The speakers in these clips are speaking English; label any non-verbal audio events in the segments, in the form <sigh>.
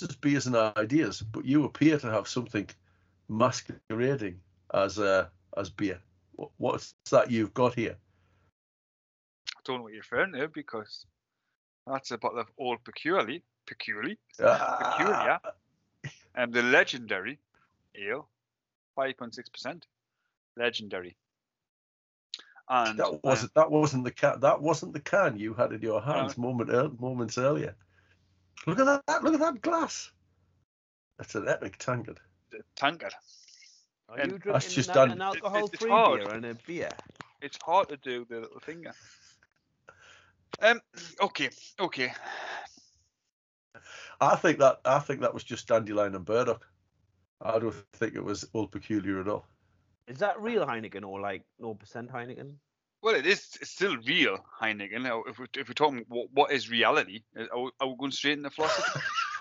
this is beers and ideas, but you appear to have something masquerading as uh, as beer. What's that you've got here? I don't know what you're referring to because that's a bottle of Old peculiarly, Peculiar, Ah, Peculiar, and the legendary ale, 5.6%. Legendary. And that uh, wasn't that wasn't the can that wasn't the can you had in your hands moment ear- moments earlier. Look at that! Look at that glass. That's an epic tankard. the tankard. Are And you that's drinking just an, done- an alcohol-free it's beer and a beer? It's hard to do the little finger. Um. Okay. Okay. I think that I think that was just dandelion and burdock. I don't think it was all peculiar at all. Is that real Heineken or like 0% Heineken? Well, it is it's still real Heineken. Now, if we if we're talking what, what is reality, Uh, are we, are we going straight into philosophy?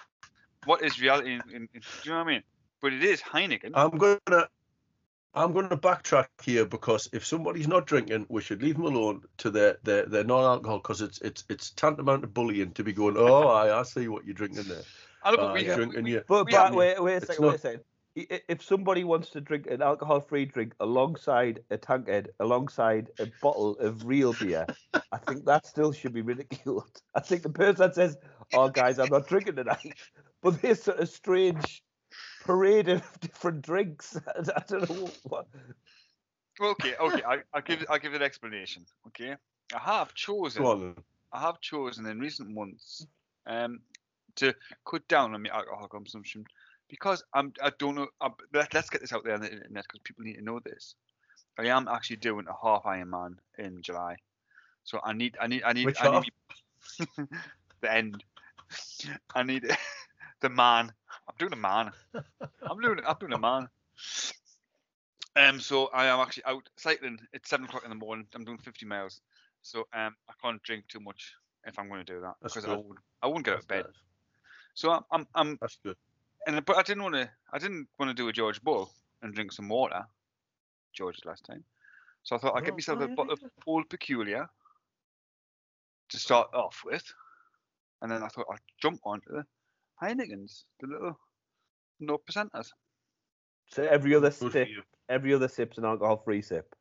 <laughs> what is reality? In, in, in, do you know what I mean? But it is Heineken. I'm gonna I'm gonna backtrack here because if somebody's not drinking, we should leave them alone to their their, their non-alcohol because it's it's it's tantamount to bullying to be going. Oh, I, I see what you're drinking there. I know, but uh, we, you're we, drinking we, your- But, we but have- wait, wait a It's second, wait a second. If somebody wants to drink an alcohol-free drink alongside a tankard, alongside a bottle of real beer, I think that still should be ridiculed. <laughs> I think the person that says, "Oh, guys, I'm not drinking tonight," <laughs> but this sort of strange parade of <laughs> different drinks. I don't know what. okay, okay. I, I'll give I'll give an explanation. Okay, I have chosen, I have chosen in recent months um, to cut down on my alcohol consumption because I'm I don't know. I'm, let, us get this out there on the internet because people need to know this. I am actually doing a half Ironman in July, so I need I need I need Which I need <laughs> the end. I need <laughs> the man. I'm doing a man. I'm doing I'm doing a man. Um, so I am actually out cycling. It's seven o'clock in the morning. I'm doing 50 miles. So um, I can't drink too much if I'm going to do that That's because I good. would I wouldn't get out of bed. That's, So I'm I'm, I'm that's good. And but I didn't want to I didn't want to do a George Bull and drink some water. George's last time. So I thought I'd get Oh, myself a bottle of yeah. Old Peculier to start off with, and then I thought I'd jump onto the Heineken's, the little no percenters. So every other Good sip, every other sip's an alcohol-free sip.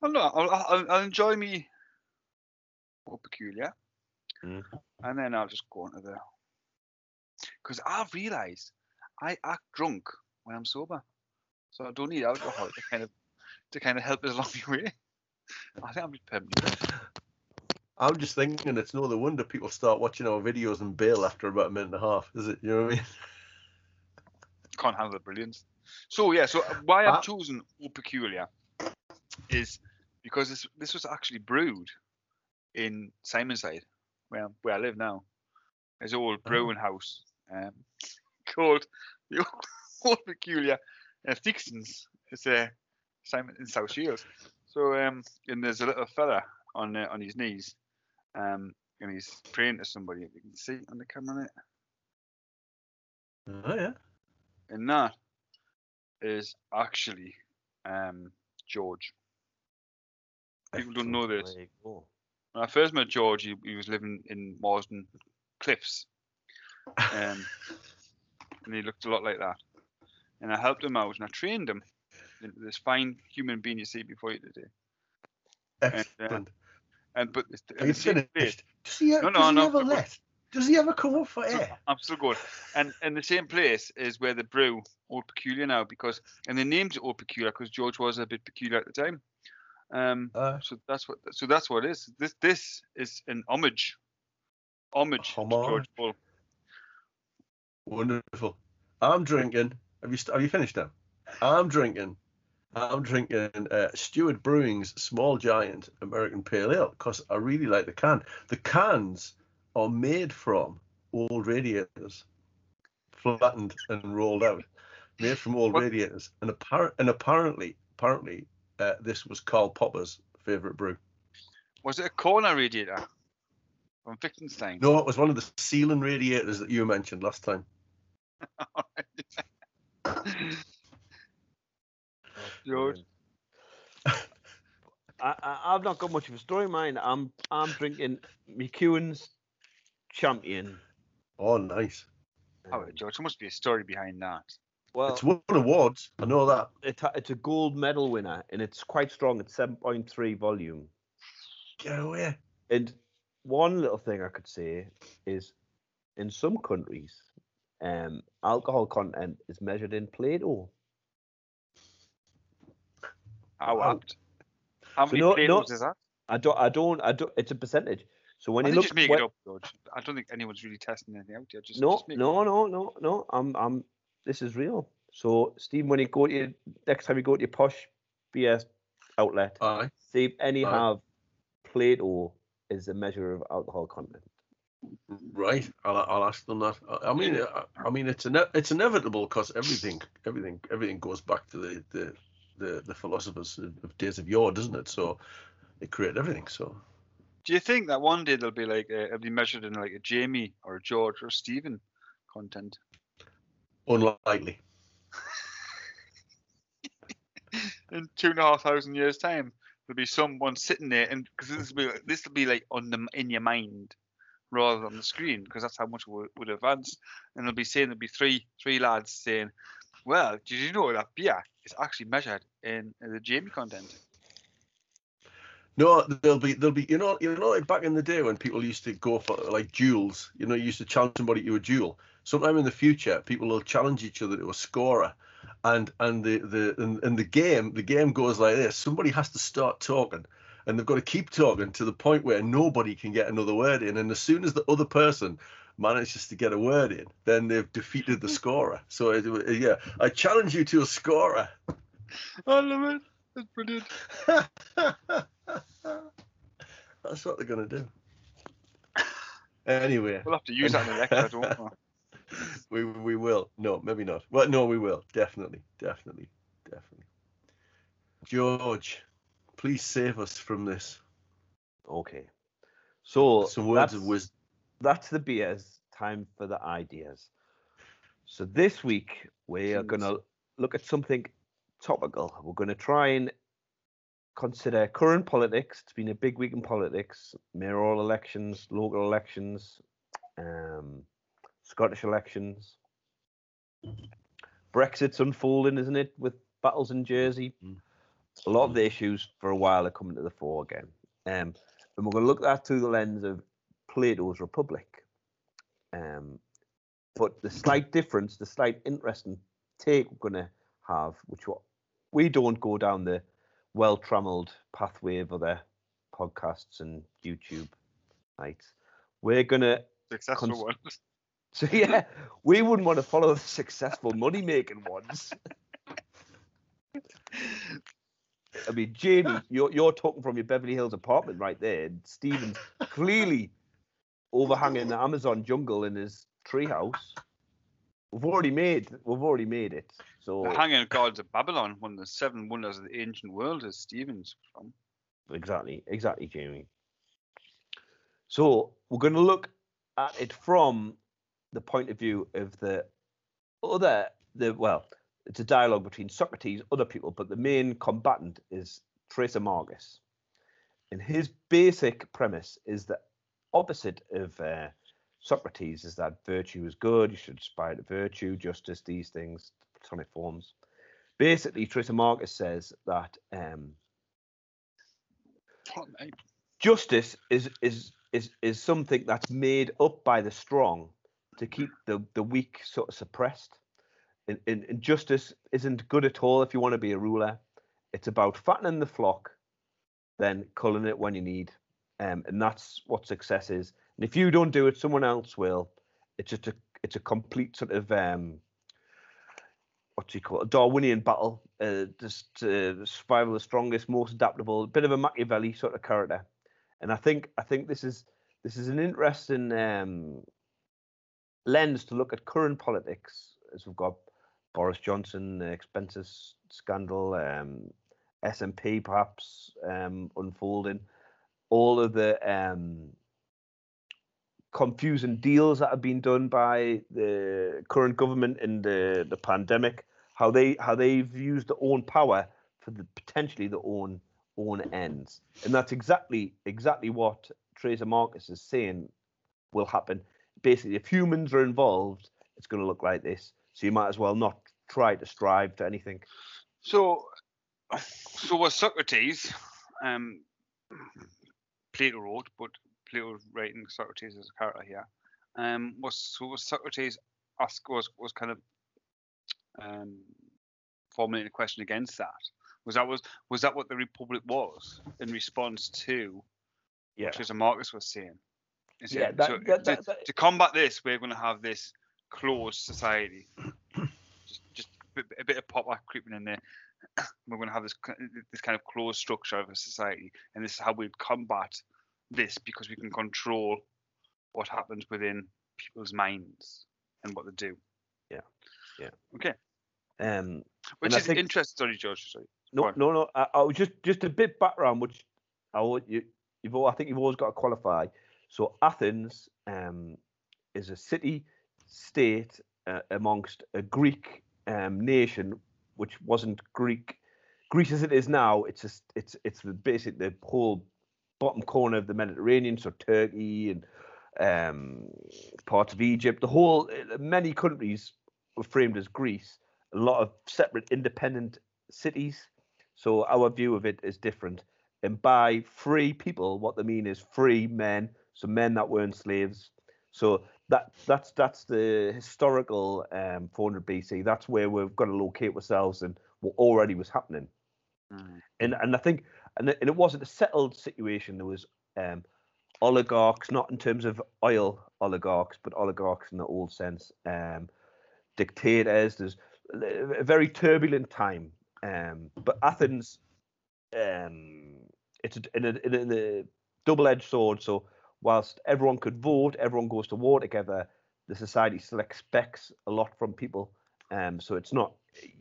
Well, no, I'll, I'll, I'll enjoy me Old Peculier, Mm. and then I'll just go into the because I've realised I act drunk when I'm sober, so I don't need alcohol to kind of to kind of help us <laughs> along the way. I think I'm just permanently. I'm just thinking it's no wonder people start watching our videos and bail after about a minute and a half, is it? You know what I mean? <laughs> can't handle the brilliance. So yeah, so why I've Ah. chosen Old Peculier is because this this was actually brewed in Simonside, where where I live now. An old brewing house um, called the Old, Old Peculier uh, Dixon's. It's uh, Simon in South Shields. So um, and there's a little fella on uh, on his knees, um, and he's praying to somebody. You can see on the camera there Oh yeah. and that is actually um, George. People don't know this. There you go. When I first met George, he, he was living in Marsden Cliffs, um, and he looked a lot like that. And I helped him out, and I trained him into this fine human being you see before you today. Excellent. And but it's, Are and you the place- finished? Does he, No, does no, he no, ever but- let? Does he ever come up for air? I'm still going. And and the same place is where the brew Old Peculier now because and they named it Old Peculier because George was a bit peculiar at the time. Um, Uh, so that's what so that's what it is. This this is an homage, homage to George Homage. Bull. Wonderful. I'm drinking. Have you have you finished now? I'm drinking. I'm drinking uh, Stewart Brewing's Small Giant American Pale Ale because I really like the can. The cans are made from old radiators, flattened and rolled out, made from old What- radiators. And apparent and apparently, apparently, uh, this was Karl Popper's favorite brew. Was it a corner radiator from Wittgenstein? No, it was one of the ceiling radiators that you mentioned last time. George. <laughs> I, I, I've not got much of a story, mine. I'm I'm drinking McEwan's Champion Oh, nice. Oh, George, there must be a story behind that. well, It's won awards. I know that. it, it's a gold medal winner, and it's quite strong. It's seven point three volume. Get away. And one little thing I could say is, in some countries, um, alcohol content is measured in Plato. How Wow. apt. How So many no- Platos no- is that? I don't, I don't, I don't. It's a percentage. So when I you look, just make when- it up, George. I don't think anyone's really testing anything out yet. Just, no, just no, no, no, no. I'm, I'm. This is real. So, Steve, when you go to your, next time you go to your posh beer outlet, Aye. see if any Aye. have Plato is a measure of alcohol content. Right. I'll, I'll ask them that. I, I mean, I, I mean, it's ine- it's inevitable because everything, everything, everything goes back to the the the, the philosophers of, days of yore, doesn't it? So they create everything. So Do you think that one day they'll be like, uh, it'll be measured in like a Jamie or a George or Stephen content? unlikely. <laughs> in two and a half thousand years' time, there'll be someone sitting there, and because this will be this will be like on the in your mind rather than the screen, because that's how much would advance. And they'll be saying there'll be three three lads saying, "Well, did you know that beer is actually measured in the Jamie content?" No, there'll be there'll be you know you know like back in the day when people used to go for like duels, you know, you used to challenge somebody to a duel. Sometime in the future, people will challenge each other to a scorer, and and the the and, and the game the game goes like this: somebody has to start talking, and they've got to keep talking to the point where nobody can get another word in, and as soon as the other person manages to get a word in, then they've defeated the scorer. So yeah, I challenge you to a scorer. I love it. That's brilliant. <laughs> That's what they're gonna do. Anyway, We'll have to use that in the record, won't we? <laughs> we we will. No, maybe not. Well, no, we will. Definitely, definitely, definitely. George, please save us from this. Okay. So Some words of that's- wisdom. that's the beers. Time for the ideas. So this week we are going to look at something topical. We're going to try and consider current politics. It's been a big week in politics: mayoral elections, local elections, um, Scottish elections. Brexit's unfolding, isn't it? With battles in Jersey, Mm. A lot of the issues for a while are coming to the fore again. Um, and we're going to look at that through the lens of Plato's Republic. Um, but the slight difference, the slight interesting take we're going to have, which what we don't go down the well-trammeled pathway of other podcasts and YouTube sites. We're going to Successful Cons- one. <laughs> so yeah, we wouldn't want to follow the successful money making ones. <laughs> I mean, Jamie, you're you're talking from your Beverly Hills apartment right there. And Stephen's clearly overhanging the Amazon jungle in his treehouse. We've already made we've already made it. So The Hanging Gardens of Babylon, one of the seven wonders of the ancient world, is Stevens from. Exactly, exactly, Jamie. So we're going to look at it from the point of view of the other, the well, it's a dialogue between Socrates, and other people, but the main combatant is Thrasymachus. And his basic premise is that opposite of uh, Socrates is that virtue is good, you should aspire to virtue, justice, these things, Platonic forms. Basically, Thrasymachus says that um, justice is is is is something that's made up by the strong to keep the the weak sort of suppressed. And justice isn't good at all if you want to be a ruler. It's about fattening the flock, then culling it when you need, um, and that's what success is. And if you don't do it, someone else will. It's just a it's a complete sort of um, what do you call it? A Darwinian battle. Uh, just uh, survival of the strongest, most adaptable. A bit of a Machiavelli sort of character. And I think I think this is this is an interesting um, lens to look at current politics as we've got Boris Johnson, expenses scandal, um, SNP perhaps um, unfolding, all of the um, confusing deals that have been done by the current government in the, the pandemic, how they how they've used their own power for the potentially their own own ends. And that's exactly exactly what Thrasymachus is saying will happen. Basically, if humans are involved, it's going to look like this. So you might as well not try to strive to anything. So, so was Socrates, um, Plato wrote, but Plato writing Socrates as a character here. Um, was so was Socrates asked was was kind of um, formulating a question against that? Was that was was that what the Republic was in response to Yeah. what Thrasymachus was saying? Is Yeah, it- that- so that- to, that- that- to combat this, we're going to have this closed society. A bit, of Popper creeping in there. <coughs> We're going to have this this kind of closed structure of a society, and this is how we combat this because we can control what happens within people's minds and what they do. Yeah, yeah. Okay. Um, Which is think- interesting. Sorry, George. Sorry. no, no, no. I, I was just just a bit background, which I you you've al- I think you've always got to qualify. So Athens um, is a city state uh, amongst a Greek um, nation, which wasn't Greek. Greece as it is now, it's just it's it's the basic the whole bottom corner of the Mediterranean, so Turkey and um, parts of Egypt. The whole uh, many countries were framed as Greece. A lot of separate independent cities. So our view of it is different. And by free people, what they mean is free men, so men that weren't slaves. So that that's that's the historical um, 400 BC. That's where we've got to locate ourselves and what already was happening. Mm. And and I think and it, and it wasn't a settled situation. There was um, oligarchs, not in terms of oil oligarchs, but oligarchs in the old sense. Um, dictators. There's a very turbulent time. Um, but Athens, um, it's a, in a, in a, double-edged sword. So whilst everyone could vote, everyone goes to war together. The society still expects a lot from people. Um, so it's not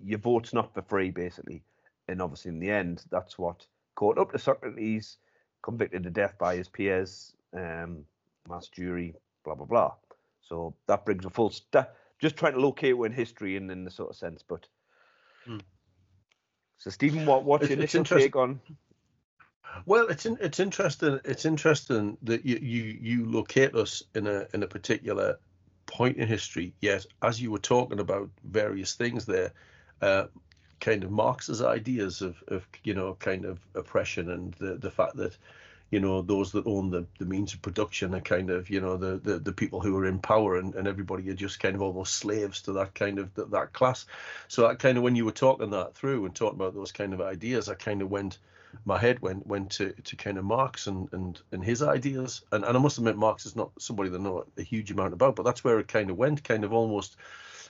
your vote's not for free, basically. And obviously, in the end, that's what caught up to Socrates, convicted to death by his peers, um, mass jury, blah blah blah. So that brings a full. St- just trying to locate where in history and in the sort of sense, but. Hmm. So Stephen, what what's your It's- it's initial take on? Well, it's in, it's interesting. It's interesting that you, you you locate us in a in a particular point in history. Yet, as you were talking about various things there, uh, kind of Marx's ideas of of you know kind of oppression and the the fact that you know those that own the, the means of production are kind of you know the, the the people who are in power and, and everybody are just kind of almost slaves to that kind of that, that class so that kind of when you were talking that through and talking about those kind of ideas i kind of went my head went went to, to kind of Marx and, and, and his ideas. And, and I must admit, Marx is not somebody that I know a huge amount about, but that's where it kind of went, kind of almost.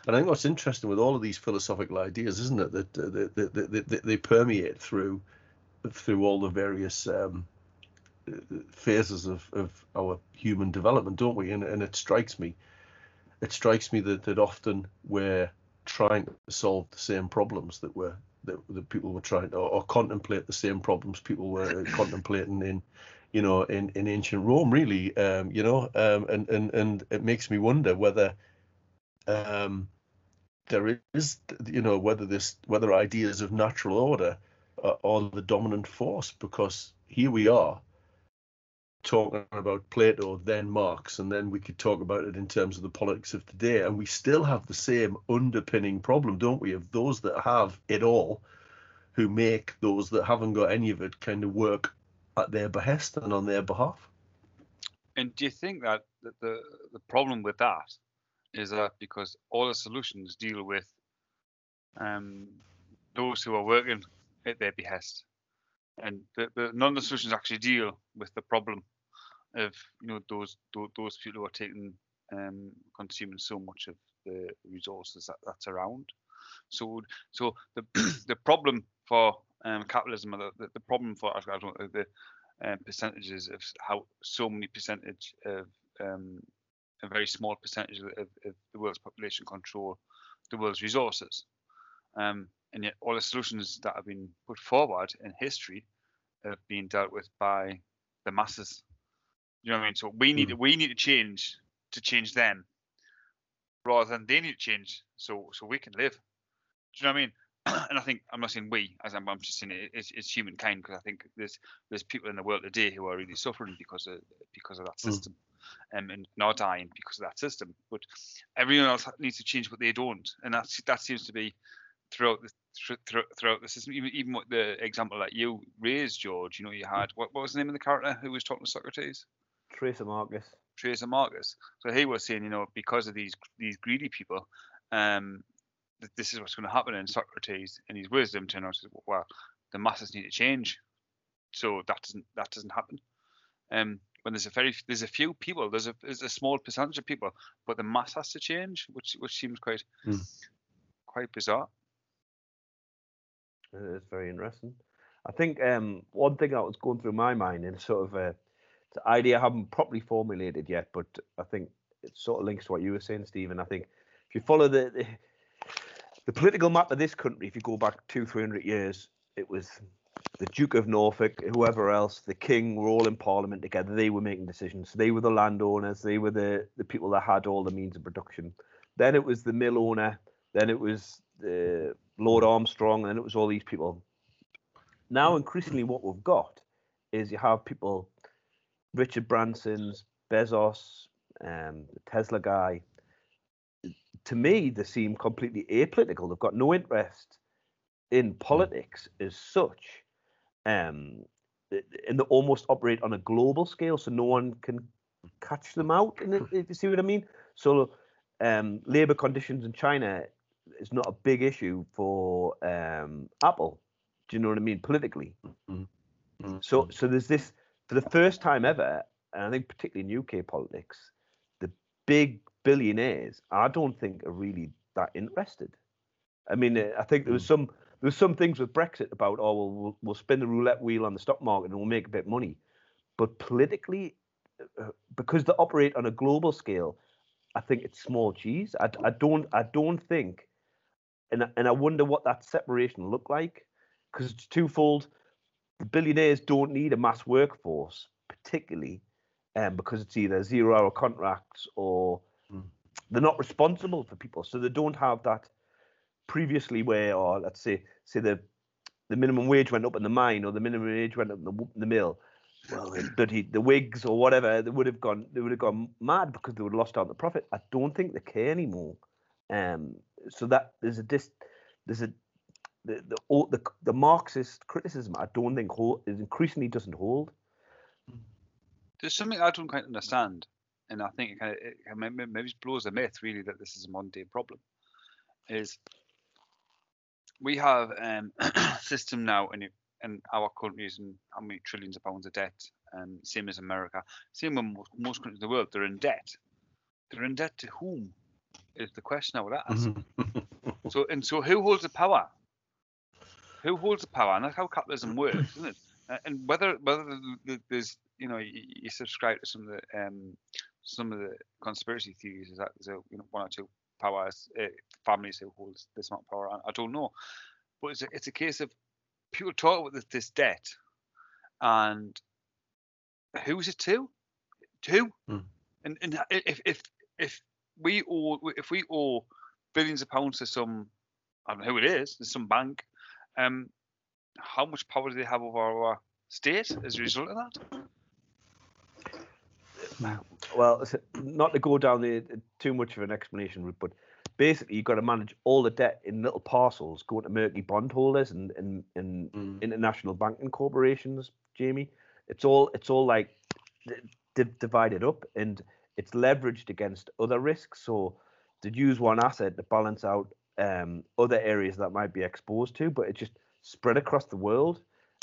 And I think what's interesting with all of these philosophical ideas, isn't it, that uh, they, they, they, they permeate through through all the various um, phases of, of our human development, don't we? And, and it strikes me, it strikes me that, that often we're trying to solve the same problems that we're that, that people were trying to, or, contemplate the same problems people were <coughs> contemplating in you know in, in ancient rome really um, you know um, and, and and it makes me wonder whether um, there is you know whether this whether ideas of natural order are, are the dominant force because here we are talking about Plato, then Marx, and then we could talk about it in terms of the politics of today. And we still have the same underpinning problem, don't we, of those that have it all who make those that haven't got any of it kind of work at their behest and on their behalf. And do you think that the, the the problem with that is that because all the solutions deal with um, those who are working at their behest, and the, the, none of the solutions actually deal with the problem of you know those those, people who are taking um, consuming so much of the resources that, that's around. So so the <clears throat> the problem for um, capitalism, the, the, the problem for I don't know, the um, percentages of how so many percentage of um, a very small percentage of, of, of the world's population control the world's resources. Um, and yet all the solutions that have been put forward in history have been dealt with by the masses. You know what I mean? So we need we need to change to change them rather than they need to change so so we can live. Do you know what I mean? <clears throat> and I think I'm not saying we, as I'm, I'm just saying it, it's, it's humankind because I think there's there's people in the world today who are really suffering because of because of that Mm. system. um, and not dying because of that system. But everyone else needs to change, but they don't, and that's that seems to be throughout the throughout, throughout the system. Even even what the example that you raised, George. You know, you had what, what was the name of the character who was talking to Socrates? Thrasymachus. Tracer Marcus. So he was saying, you know, because of these these greedy people, um, th- this is what's going to happen. And Socrates, in his wisdom, turned out, well, the masses need to change, so that doesn't that doesn't happen. Um, when there's a very there's a few people, there's a there's a small percentage of people, but the mass has to change, which which seems quite Hmm. quite bizarre. It's very interesting. I think um, one thing that was going through my mind and sort of uh, the idea I haven't properly formulated yet, but I think it sort of links to what you were saying, Stephen. I think if you follow the, the the political map of this country, if you go back two, three hundred years, it was the Duke of Norfolk, whoever else, the King were all in Parliament together. They were making decisions. They were the landowners. They were the, the people that had all the means of production. Then it was the mill owner. Then it was the Lord Armstrong. And then it was all these people. Now, increasingly, what we've got is you have people, Richard Branson's, Bezos, um, the Tesla guy. To me, they seem completely apolitical. They've got no interest in politics as such um, and they almost operate on a global scale, so no one can catch them out. In it, if you see what I mean. So, um, labor conditions in China is not a big issue for um, Apple. Do you know what I mean politically? Mhm. So, so there's this for the first time ever, and I think particularly in UK politics, the big billionaires I don't think are really that interested. I mean, uh, I think there was some there was some things with Brexit about oh well we'll, we'll spin the roulette wheel on the stock market and we'll make a bit of money, but politically, uh, because they operate on a global scale, I think it's small cheese. I, I don't I don't think, and I- and I wonder what that separation will look like, because it's twofold. The billionaires don't need a mass workforce, particularly, um, because it's either zero hour contracts or Mm. they're not responsible for people, so they don't have that previously where, or let's say, say the the minimum wage went up in the mine or the minimum wage went up in the, the mill. Well, the bloody the Whigs or whatever, they would have gone they would have gone mad because they would have lost out the profit. I don't think they care anymore. Um, so that there's a dis, there's a the the o- the, the Marxist criticism. I don't think hold, is increasingly doesn't hold. There's something I don't quite understand, and I think it kind of it maybe maybe blows a myth really that this is a modern day problem. Is we have um, <coughs> a system now in in our countries and how many trillions of pounds of debt, um, same as America, same with most, most countries in the world. They're in debt. They're in debt to whom? Is the question I would ask. Mhm. <laughs> So and so, who holds the power? Who holds the power? And that's how capitalism <clears throat> works, isn't it? Uh, And whether whether the- the- there's you know you, you subscribe to some of the um, some of the conspiracy theories is that there's a, you know one or two powers uh, families who holds this amount of power. I, I don't know, but it's a, it's a case of people talk about this, this debt, and who's it to? To? Hmm. And and if if if we owe if we owe billions of pounds to some I don't know who it is, there's some bank, um, how much power do they have over our state as a result of that? Well, not to go down the too much of an explanation route, but basically you've got to manage all the debt in little parcels going to murky bondholders and and, and Mm. international banking corporations. Jamie, it's all it's all like d- d- divided up and it's leveraged against other risks. So to use one asset to balance out um, other areas that might be exposed to, but it just spread across the world.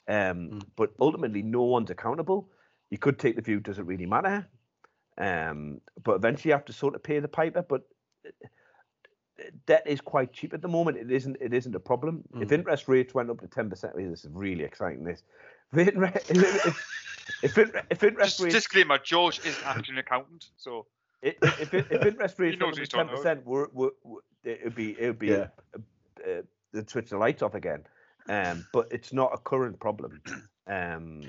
Um, Mm. But ultimately, no one's accountable. You could take the view, does it really matter? Um, but eventually, you have to sort of pay the piper. But uh, debt is quite cheap at the moment. It isn't. It isn't a problem. If Mm. interest rates went up to ten percent, this is really exciting. This, if, inre- <laughs> if, if, if interest Just rates disclaimer: George is actually an accountant, so i- i- if, if interest <laughs> rates went up to ten percent, we're, we're, we're, it'd be it'd be Yeah. uh, uh, they'd switch the lights off again. Um, but it's not a current problem. Um,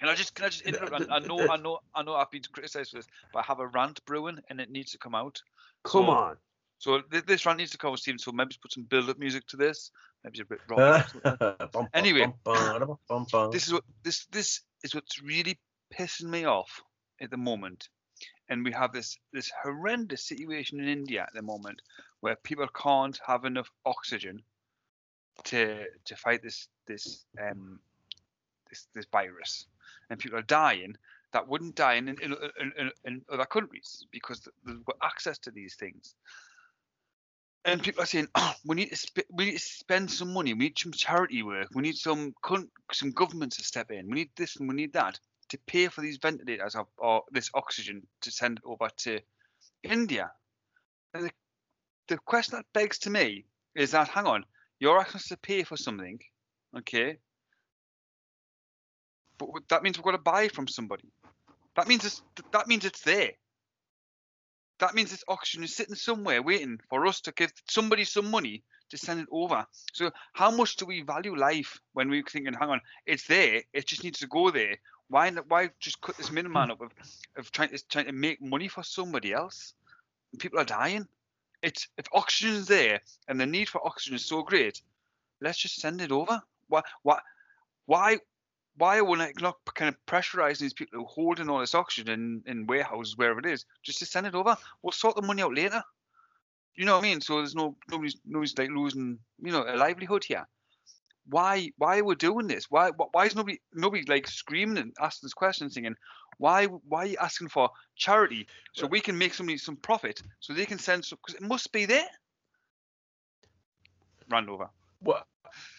Can I just can I just interrupt? I, I know I know I know I've been criticised for this, but I have a rant brewing and it needs to come out. come So- on. So th- this rant needs to come out, Stephen. So maybe put some build-up music to this. Maybe a bit rock. or something. <laughs> Bum, bum, Anyway, this is what this this is what's really pissing me off at the moment. and we have this this horrendous situation in India at the moment where people can't have enough oxygen to to fight this this um this this virus, and people are dying that wouldn't die in in, in, in, in other countries because they've got access to these things. And people are saying, oh, we need to sp- we need to spend some money. We need some charity work. We need some some governments to step in. We need this and we need that to pay for these ventilators or, or this oxygen to send over to India. And the, question that begs to me is that, hang on, you're asking us to pay for something, okay? But that means we've got to buy from somebody. That means it's that means it's there. That means this oxygen is sitting somewhere waiting for us to give somebody some money to send it over. So how much do we value life when we're thinking, hang on, it's there, it just needs to go there. Why why just cut this middleman hmm. up of, of trying to trying to make money for somebody else? People are dying. It's if oxygen is there and the need for oxygen is so great, let's just send it over. Why why why why are we not kind of pressurizing these people who are holding all this oxygen in, in warehouses, wherever it is, just to send it over? We'll sort the money out later. You know what I mean? So there's no nobody's nobody's like losing, you know, a livelihood here why why are we doing this? Why why is nobody nobody like screaming and asking this question, saying why why are you asking for charity so we can make somebody some profit so they can send because it must be there. Randover. Well,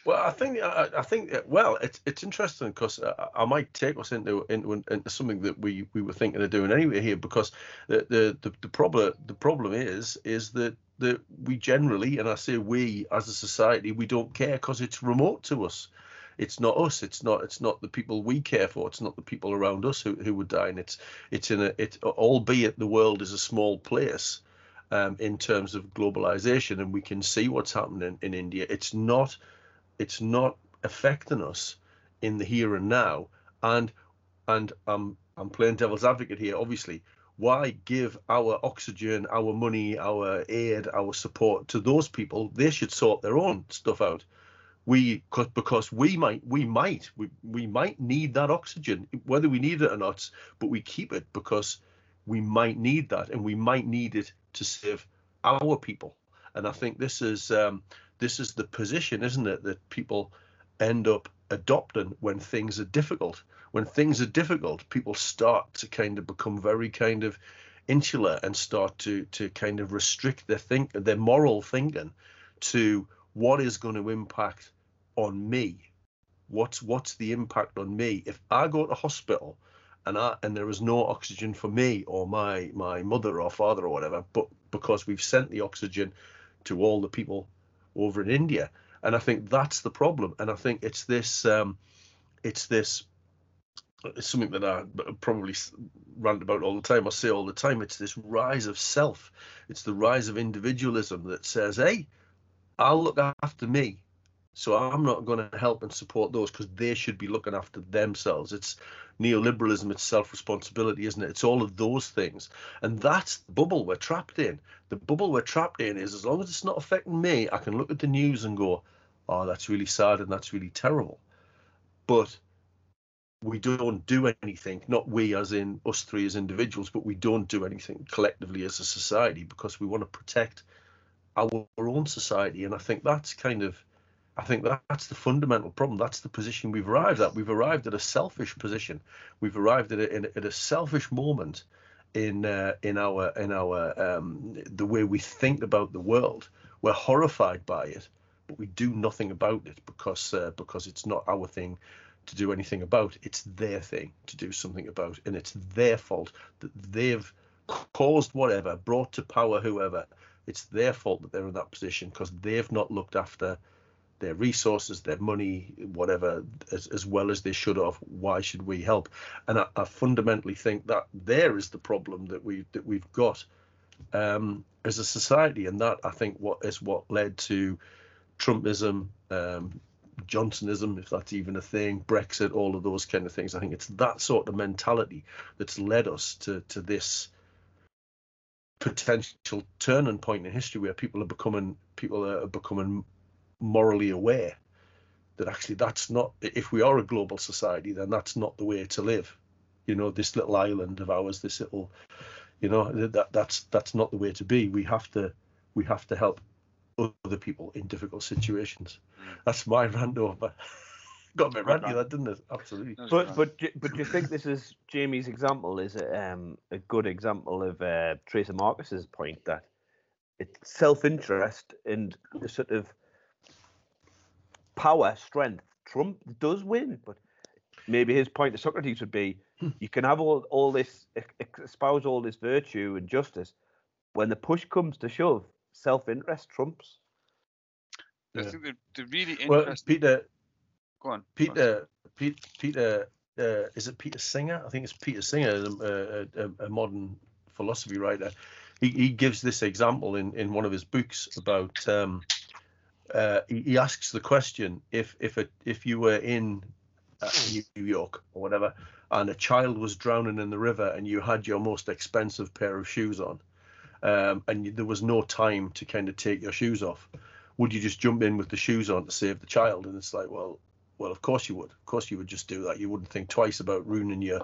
well, I think I, think well, it's it's interesting because uh, I might take us into, into into something that we we were thinking of doing anyway here because the the the, the problem the problem is is that that we generally, and I say we as a society, we don't care because it's remote to us. It's not us. It's not. It's not the people we care for. It's not the people around us who, who would die. And it's it's in a it. Albeit the world is a small place, um, in terms of globalization, and we can see what's happening in, in India. It's not. It's not affecting us in the here and now. And and I'm I'm playing devil's advocate here. Obviously, why give our oxygen, our money, our aid, our support to those people? They should sort their own stuff out. We because we might we might we, we might need that oxygen whether we need it or not, but we keep it because we might need that and we might need it to save our people. And I think this is um, this is the position, isn't it, that people end up adopting when things are difficult when things are difficult, people start to kind of become very kind of insular and start to to kind of restrict their think their moral thinking to what is going to impact on me. What's what's the impact on me if I go to hospital and I and there is no oxygen for me or my my mother or father or whatever, but because we've sent the oxygen to all the people over in India, and I think that's the problem. And I think it's this um, it's this it's something that I probably rant about all the time. I say all the time. It's this rise of self. It's the rise of individualism that says, "Hey, I'll look after me, so I'm not going to help and support those because they should be looking after themselves." It's neoliberalism. It's self-responsibility, isn't it? It's all of those things, and that's the bubble we're trapped in. The bubble we're trapped in is as long as it's not affecting me, I can look at the news and go, "Oh, that's really sad and that's really terrible," but we don't do anything, not we as in us three as individuals, but we don't do anything collectively as a society because we want to protect our, own society. And I think that's kind of, I think that's the fundamental problem. That's the position we've arrived at. We've arrived at a selfish position. We've arrived at a, in, at a selfish moment in uh, in our in our um, the way we think about the world. We're horrified by it, but we do nothing about it because uh, because it's not our thing to do anything about. It's their thing to do something about, and it's their fault that they've caused whatever, brought to power whoever. It's their fault that they're in that position because they've not looked after their resources, their money, whatever, as, as well as they should have. Why should we help? And I, I fundamentally think that there is the problem that we that we've got um, as a society, and that I think what is what led to Trumpism, um, Johnsonism, if that's even a thing, Brexit, all of those kind of things. I think it's that sort of mentality that's led us to to this potential turning point in history where people are becoming people are becoming morally aware that actually that's not if we are a global society then that's not the way to live you know this little island of ours this little You know that that's that's not the way to be. We have to we have to help other people in difficult situations. Mm. That's my <laughs> rant over. Got a bit ranty, rant. that didn't it? Absolutely. That's But grand. but but do you think this is Jamie's example is a, um, a good example of uh, Thrasymachus's point that it's self-interest and the sort of power strength. Trump does win, but maybe his point to Socrates would be: you can have all all this espouse all this virtue and justice. When the push comes to shove, self-interest trumps. I yeah. think the, the really Well. Peter, Go on. Peter, Pete, Peter, uh, is it Peter Singer? I think it's Peter Singer, a, a, a modern philosophy writer. He, he gives this example in, in one of his books about. Um, uh, he, he asks the question if if a, if you were in uh, New York or whatever, and a child was drowning in the river, and you had your most expensive pair of shoes on, um, and you, there was no time to kind of take your shoes off, would you just jump in with the shoes on to save the child? And it's like, well, well, of course you would. Of course you would just do that. You wouldn't think twice about ruining your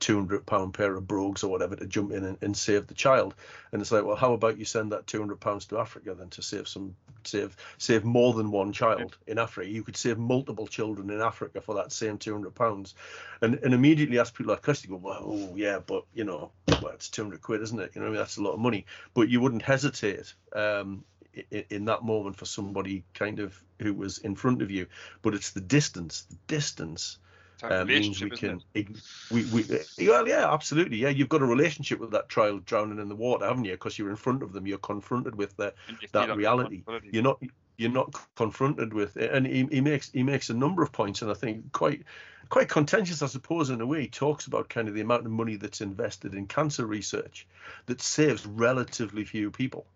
200 pound pair of brogues or whatever to jump in and, and save the child. And it's like, well, how about you send that 200 pounds to Africa then to save some, save, save more than one child in Africa. You could save multiple children in Africa for that same 200 pounds. And and immediately ask people like question, go, well, oh yeah, but you know, well, it's 200 quid, isn't it? You know, I mean, that's a lot of money. But you wouldn't hesitate. Um, in, in that moment for somebody kind of who was in front of you but it's the distance the distance uh, means we can we, we well yeah absolutely yeah you've got a relationship with that child drowning in the water haven't you because you're in front of them you're confronted with the, that reality. you're not you're not confronted with it. and he, he makes he makes a number of points and i think quite quite contentious i suppose in a way he talks about kind of the amount of money that's invested in cancer research that saves relatively few people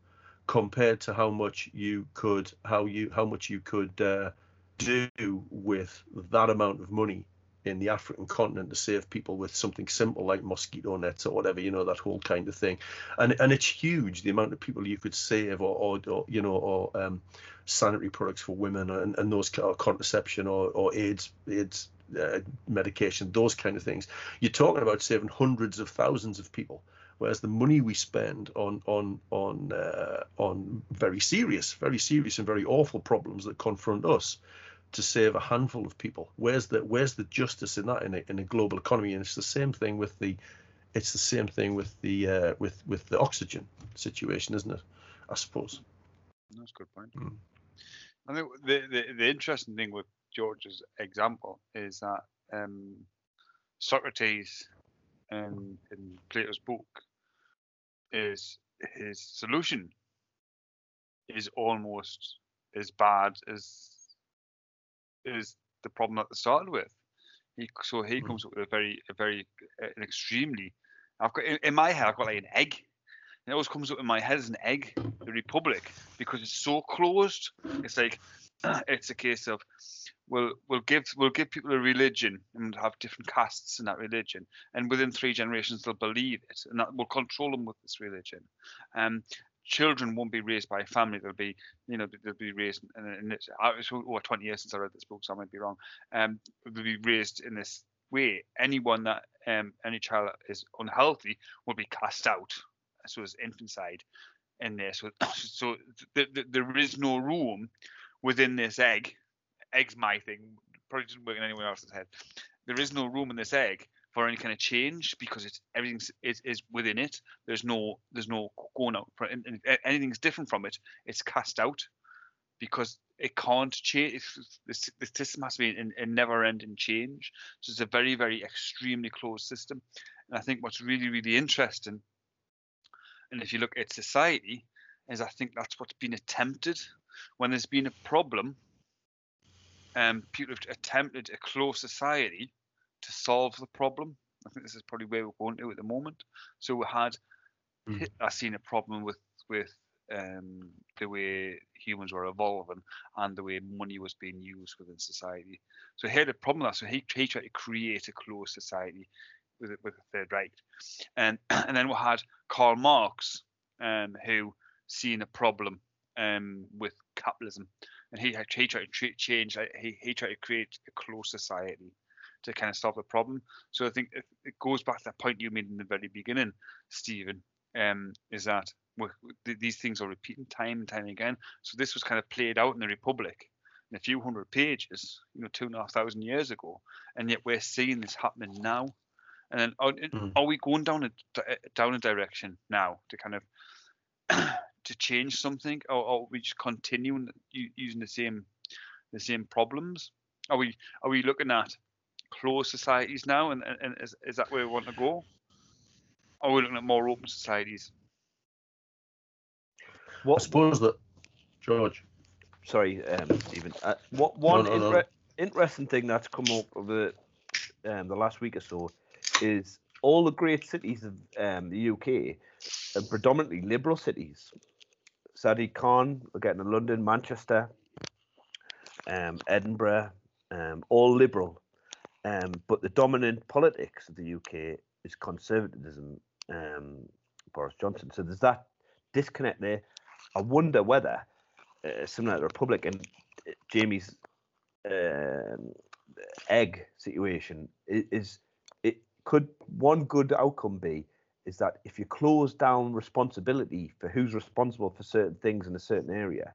compared to how much you could how you how much you could uh, do with that amount of money in the African continent to save people with something simple like mosquito nets or whatever, you know, that whole kind of thing. And and it's huge the amount of people you could save or, or, or you know, or um, sanitary products for women and, and those of contraception or, or AIDS AIDS uh, medication, those kind of things. You're talking about saving hundreds of thousands of people. Whereas the money we spend on on on uh, on very serious, very serious and very awful problems that confront us, to save a handful of people. Where's the where's the justice in that in a, in a global economy? And it's the same thing with the it's the same thing with the uh, with with the oxygen situation, isn't it? I suppose. That's a good point. Mm. I think the, the the interesting thing with George's example is that um, Socrates in, in Plato's book is his solution is almost as bad as is the problem that they started with. He so he Mm. comes up with a very a very uh, an extremely. I've got in, in my head I've got like an egg. It always comes up in my head as an egg, the Republic, because it's so closed. It's like <clears throat> it's a case of we'll we'll give we'll give people a religion and have different castes in that religion, and within three generations they'll believe it, and that will control them with this religion. Um, children won't be raised by a family; they'll be you know they'll be raised in, in it's, uh, it's over 20 years since I read this book, so I might be wrong. Um, they'll be raised in this way. Anyone that um any child that is unhealthy will be cast out. So it's infanticide in there. So <coughs> so th- th- there is no room within this egg. Egg's my thing. Probably doesn't work in anyone else's head. There is no room in this egg for any kind of change because it's everything's is, is within it. There's no there's no going out. For, and, and anything's different from it. It's cast out because it can't change. The system has to be in never-ending change. So it's a very very extremely closed system. And I think what's really really interesting, and if you look at society, is I think that's what's been attempted when there's been a problem. Um, people have attempted a closed society to solve the problem. I think this is probably where we're going to at the moment. So we had, Mm. Hitler seen a problem with with um, the way humans were evolving and the way money was being used within society. So he had a problem with that. So he, he tried to create a closed society with with the Third Reich, and <clears throat> and then we had Karl Marx, um, who seen a problem um, with capitalism, and he he tried to change. He he tried to create a closed society to kind of solve the problem. So I think it, it goes back to that point you made in the very beginning, Stephen. um, is that these things are repeating time and time again. So this was kind of played out in the Republic in a few hundred pages, you know, two and a half thousand years ago, and yet we're seeing this happening now. And then are, Mhm. are we going down a down a direction now to kind of <clears throat> to change something, or, or are we just continuing using the same the same problems? Are we are we looking at closed societies now, and, and, and is, is that where we want to go? Or are we looking at more open societies? I suppose that George. sorry, um, Stephen. Uh, what one no, no. inter- interesting thing that's come up over um, the last week or so is all the great cities of um, the UK are predominantly liberal cities. Sadiq Khan, we're getting to London, Manchester, um, Edinburgh, um, all liberal. Um, but the dominant politics of the UK is conservatism, um, Boris Johnson. So there's that disconnect there. I wonder whether, uh, similar to the Republic and uh, Jamie's um, egg situation, is it could one good outcome be is that if you close down responsibility for who's responsible for certain things in a certain area,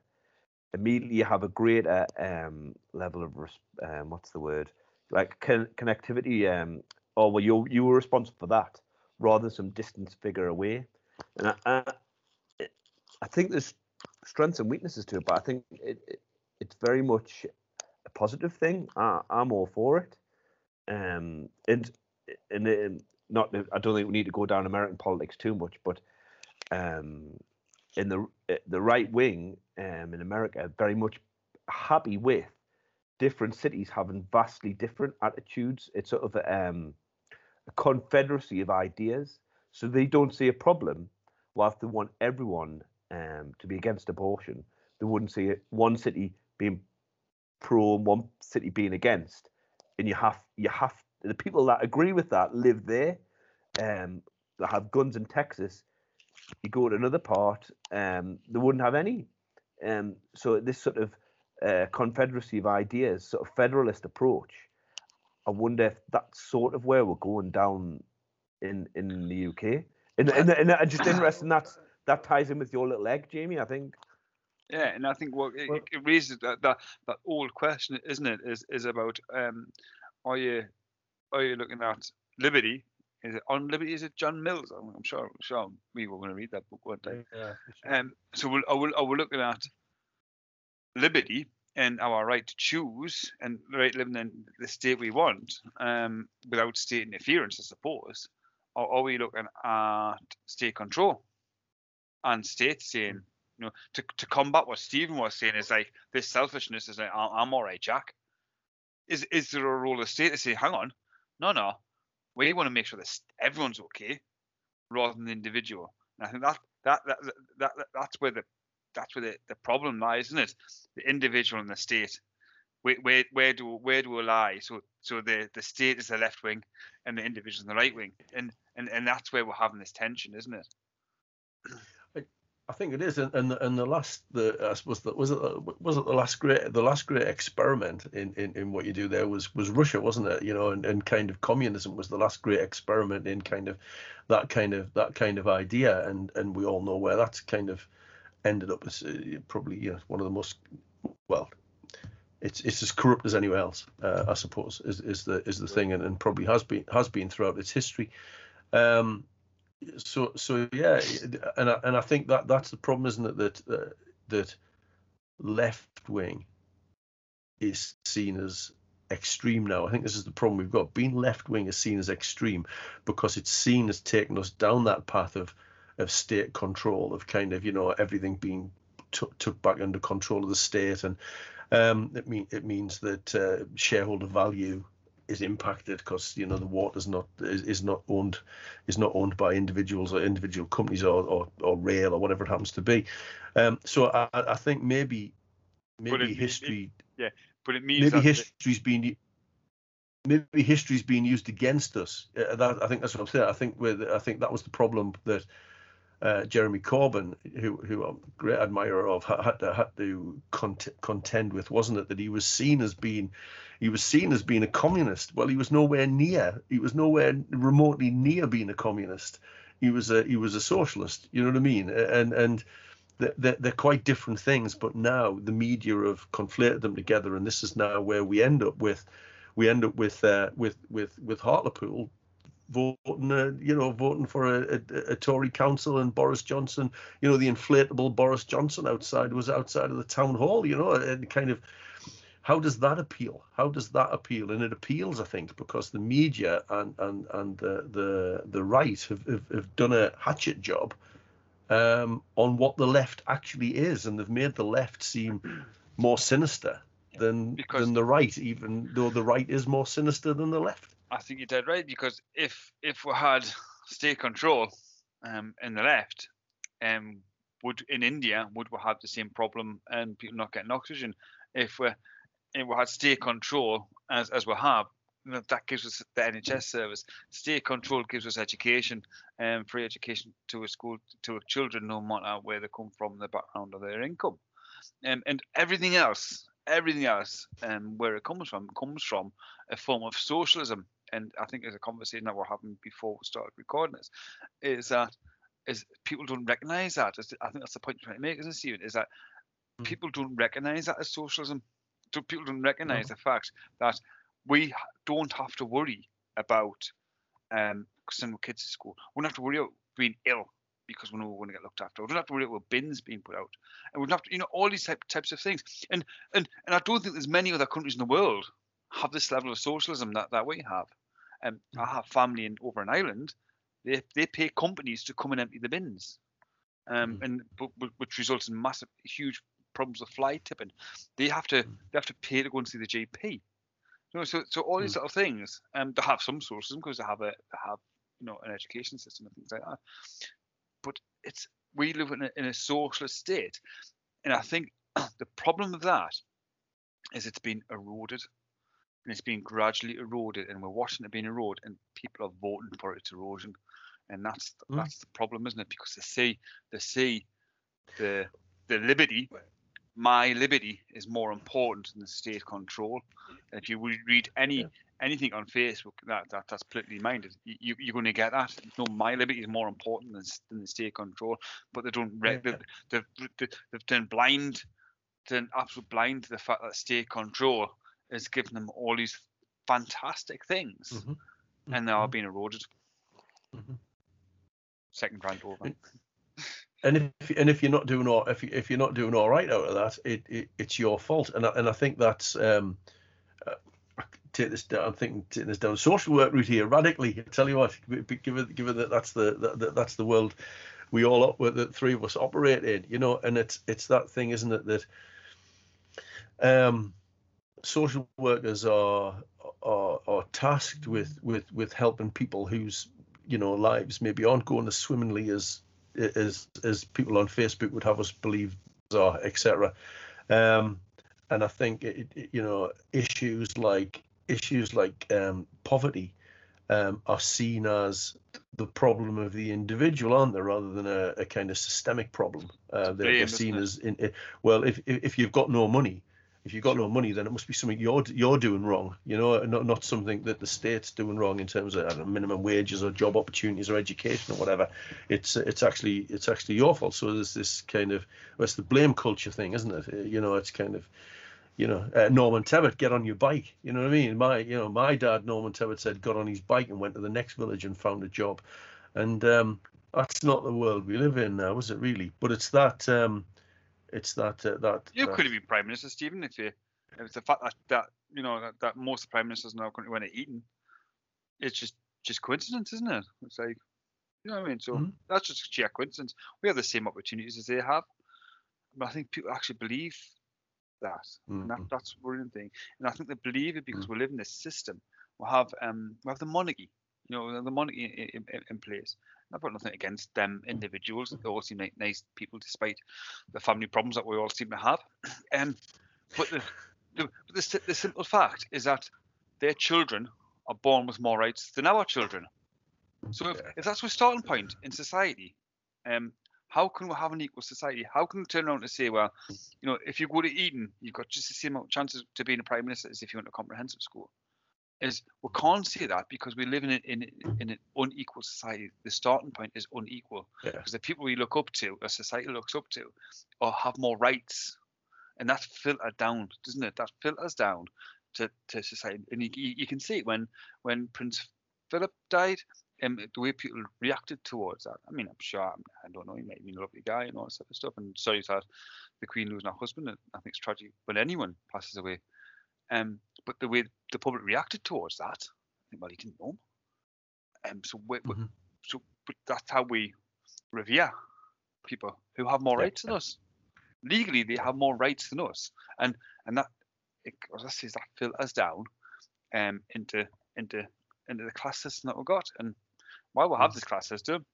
immediately you have a greater um, level of um, what's the word like con- connectivity. Um, oh well, you you were responsible for that, rather than some distance figure away. And I, I, I think there's strengths and weaknesses to it, but I think it, it it's very much a positive thing. I, I'm all for it. Um, and and, and not I don't think we need to go down American politics too much, but um, in the the right wing um, in America, very much happy with different cities having vastly different attitudes. It's sort of a, um, a confederacy of ideas, so they don't see a problem. Whilst they want everyone um, to be against abortion, they wouldn't see it, one city being pro and one city being against. And you have you have the people that agree with that live there, um, that have guns in Texas. You go to another part, um, they wouldn't have any. Um, so this sort of uh, confederacy of ideas, sort of federalist approach. I wonder if that's sort of where we're going down in in the UK. And and, and, and just interesting that that ties in with your little egg, Jamie. I think. Yeah, and I think what it, Well- it raises that, that that old question, isn't it? Is is about um, are you are you looking at liberty? Is it on liberty? Is it John Mills? I'm, I'm sure sure we were going to read that book one day. Um, so we'll, are we, are we looking at liberty and our right to choose and the right living in the state we want um, without state interference, I suppose? Or are we looking at state control and state saying, you know, to, to combat what Stephen was saying is like this selfishness is like, "I'm- all right, Jack. Is is there a role of state to say, hang on, no, no, we want to make sure that everyone's okay, rather than the individual. And I think that that that, that, that that's where the that's where the, the problem lies, isn't it? The individual and the state. Where, where where do where do we lie? So so the the state is the left wing, and the individual is the right wing, and and and that's where we're having this tension, isn't it? I I think it is, and and the, and the last, the I suppose that was it, was it the last great, the last great experiment in, in, in what you do there was was Russia, wasn't it? You know, and, and kind of communism was the last great experiment in kind of that kind of that kind of idea, and and we all know where that's kind of ended up as uh, probably know one of the most well, it's it's as corrupt as anywhere else, uh, I suppose, is is the is the thing, and, and probably has been has been throughout its history. Um, so so yeah and I, and I think that that's the problem isn't it that uh, that left wing is seen as extreme now I think this is the problem we've got being left wing is seen as extreme because it's seen as taking us down that path of of state control of kind of you know everything being took took back under control of the state and um it mean it means that uh, shareholder value is impacted because you know the water's not is, is not owned is not owned by individuals or individual companies or, or, or rail or whatever it happens to be. Um, so I, I think maybe maybe it- it- history But it means maybe history's been maybe history's being used against us. Uh, that, I think that's what I'm saying. I think with I think that was the problem that uh, Jeremy Corbyn, who who I'm a great admirer of, had to had to cont- contend with, wasn't it? That he was seen as being he was seen as being a communist. Well, he was nowhere near. He was nowhere remotely near being a communist. he was a he was a socialist. You know what I mean? And and they're, they're quite different things. But now the media have conflated them together, and this is now where we end up with we end up with uh, with with with Hartlepool voting, uh, you know, voting for a, a, a, Tory council and Boris Johnson, you know, the inflatable Boris Johnson outside was outside of the town hall, you know, and kind of how does that appeal? How does that appeal? And it appeals, I think, because the media and and and the the, the right have, have, have done a hatchet job um, on what the left actually is, and they've made the left seem more sinister than because, than the right, even though the right is more sinister than the left. I think you're dead right because if if we had <laughs> state control um, in the left, um, would in India would we have the same problem and people not getting oxygen? If we if we had state control as as we have, that gives us the NHS service. State control gives us education and um, free education to a school to children, no matter where they come from, the background or their income, um, and everything else everything else um, where it comes from comes from a form of socialism and I think there's a conversation that we're having before we started recording this, is that is people don't recognise that. I think that's the point you're trying to make, isn't it, Stephen? Is that mm. people don't recognise that as socialism. So people don't recognise mm. the fact that we don't have to worry about um, sending kids to school. We don't have to worry about being ill because we know we're going to get looked after. We don't have to worry about bins being put out, and we don't have to, you know, all these type, types of things. And and and I don't think there's many other countries in the world have this level of socialism that, that we have. Um, I mm. have family in over in Ireland. They they pay companies to come and empty the bins, um, mm. and but, which results in massive, huge problems of fly tipping. They have to mm. they have to pay to go and see the GP. You know, so so all these mm. of things. Um, they have some socialism because they have a they have you know an education system and things like that. But it's we live in a, in a socialist state, and I think <clears throat> the problem of that is it's been eroded and it's being gradually eroded, and we're watching it being eroded, and people are voting for its erosion, and that's mm. that's the problem, isn't it? Because they see they see the the liberty, my liberty is more important than the state control. And if you read any yeah. anything on Facebook that, that that's politically minded, you, you're going to get that. No, my liberty is more important than, than the state control. But they don't. Yeah. They've, they've, they've, they've turned blind, turned absolute blind to the fact that state control has given them all these fantastic things, mm-hmm. Mm-hmm. and they are being eroded. Mm-hmm. Second round over. And if and if you're not doing all if you, if you're not doing all right out of that, it, it it's your fault. And I, and I think that's um, uh, take this down. I'm thinking taking this down social work route here radically. I tell you what, given given that that's the that, that's the world we all up with the three of us operate in, you know, and it's it's that thing, isn't it, that um social workers are, are are tasked with with with helping people whose you know lives maybe aren't going as swimmingly as as as people on Facebook would have us believe are, etc. Um, and I think it, it, you know issues like issues like um, poverty um, are seen as the problem of the individual, aren't they, rather than a, a kind of systemic problem. Uh, they're, they're, seen as in, in, well, if if you've got no money, if you've got no money, then it must be something you're you're doing wrong. You know, not not something that the state's doing wrong in terms of know, minimum wages or job opportunities or education or whatever. It's it's actually it's actually your fault. So there's this kind of well, it's the blame culture thing, isn't it? Uh, you know, it's kind of you know, uh, Norman Tebbit, get on your bike. You know what I mean? My, you know, my dad, Norman Tebbit, said got on his bike and went to the next village and found a job, and um, that's not the world we live in now, is it really? But it's that um, it's that uh, that you that, could have been prime minister, Stephen, if you if it's the fact that, that you know that, that most prime ministers now currently went to Eton. It's just just coincidence, isn't it? It's like you know what I mean. So mm-hmm. that's just a sheer coincidence. We have the same opportunities as they have, but I think people actually believe that, mm-hmm. and that, mm-hmm. that's the worrying thing. And I think they believe it because mm-hmm. we live in this system. We have um we have the monarchy, you know, the monarchy in, in, in place. I've got nothing against them individuals. They all seem like nice people, despite the family problems that we all seem to have. <clears throat> Um, but the, the, the, the simple fact is that their children are born with more rights than our children. So if, if that's our starting point in society, um, how can we have an equal society? How can we turn around and say, well, you know, if you go to Eton, you've got just the same chances to being a prime minister as if you went to comprehensive school? Is we can't say that because we live in an, in, in an unequal society. The starting point is unequal Yeah. because the people we look up to, a society looks up to, or have more rights, and that's filtered down, doesn't it? That filters down to, to society, and you, you can see it when when Prince Philip died, and the way people reacted towards that. I mean, I'm sure I don't know, he may have been a lovely guy and all that sort of stuff. And sorry that the Queen losing her husband, I think it's tragic when anyone passes away. Um, but the way the public reacted towards that, well, he didn't know. Um, so we, Mhm. so but that's how we revere people who have more Yeah, rights than us. Legally, they have more rights than us, and and that it, as I say, that filters down um, into into into the class system that we've got. And why we have this class system,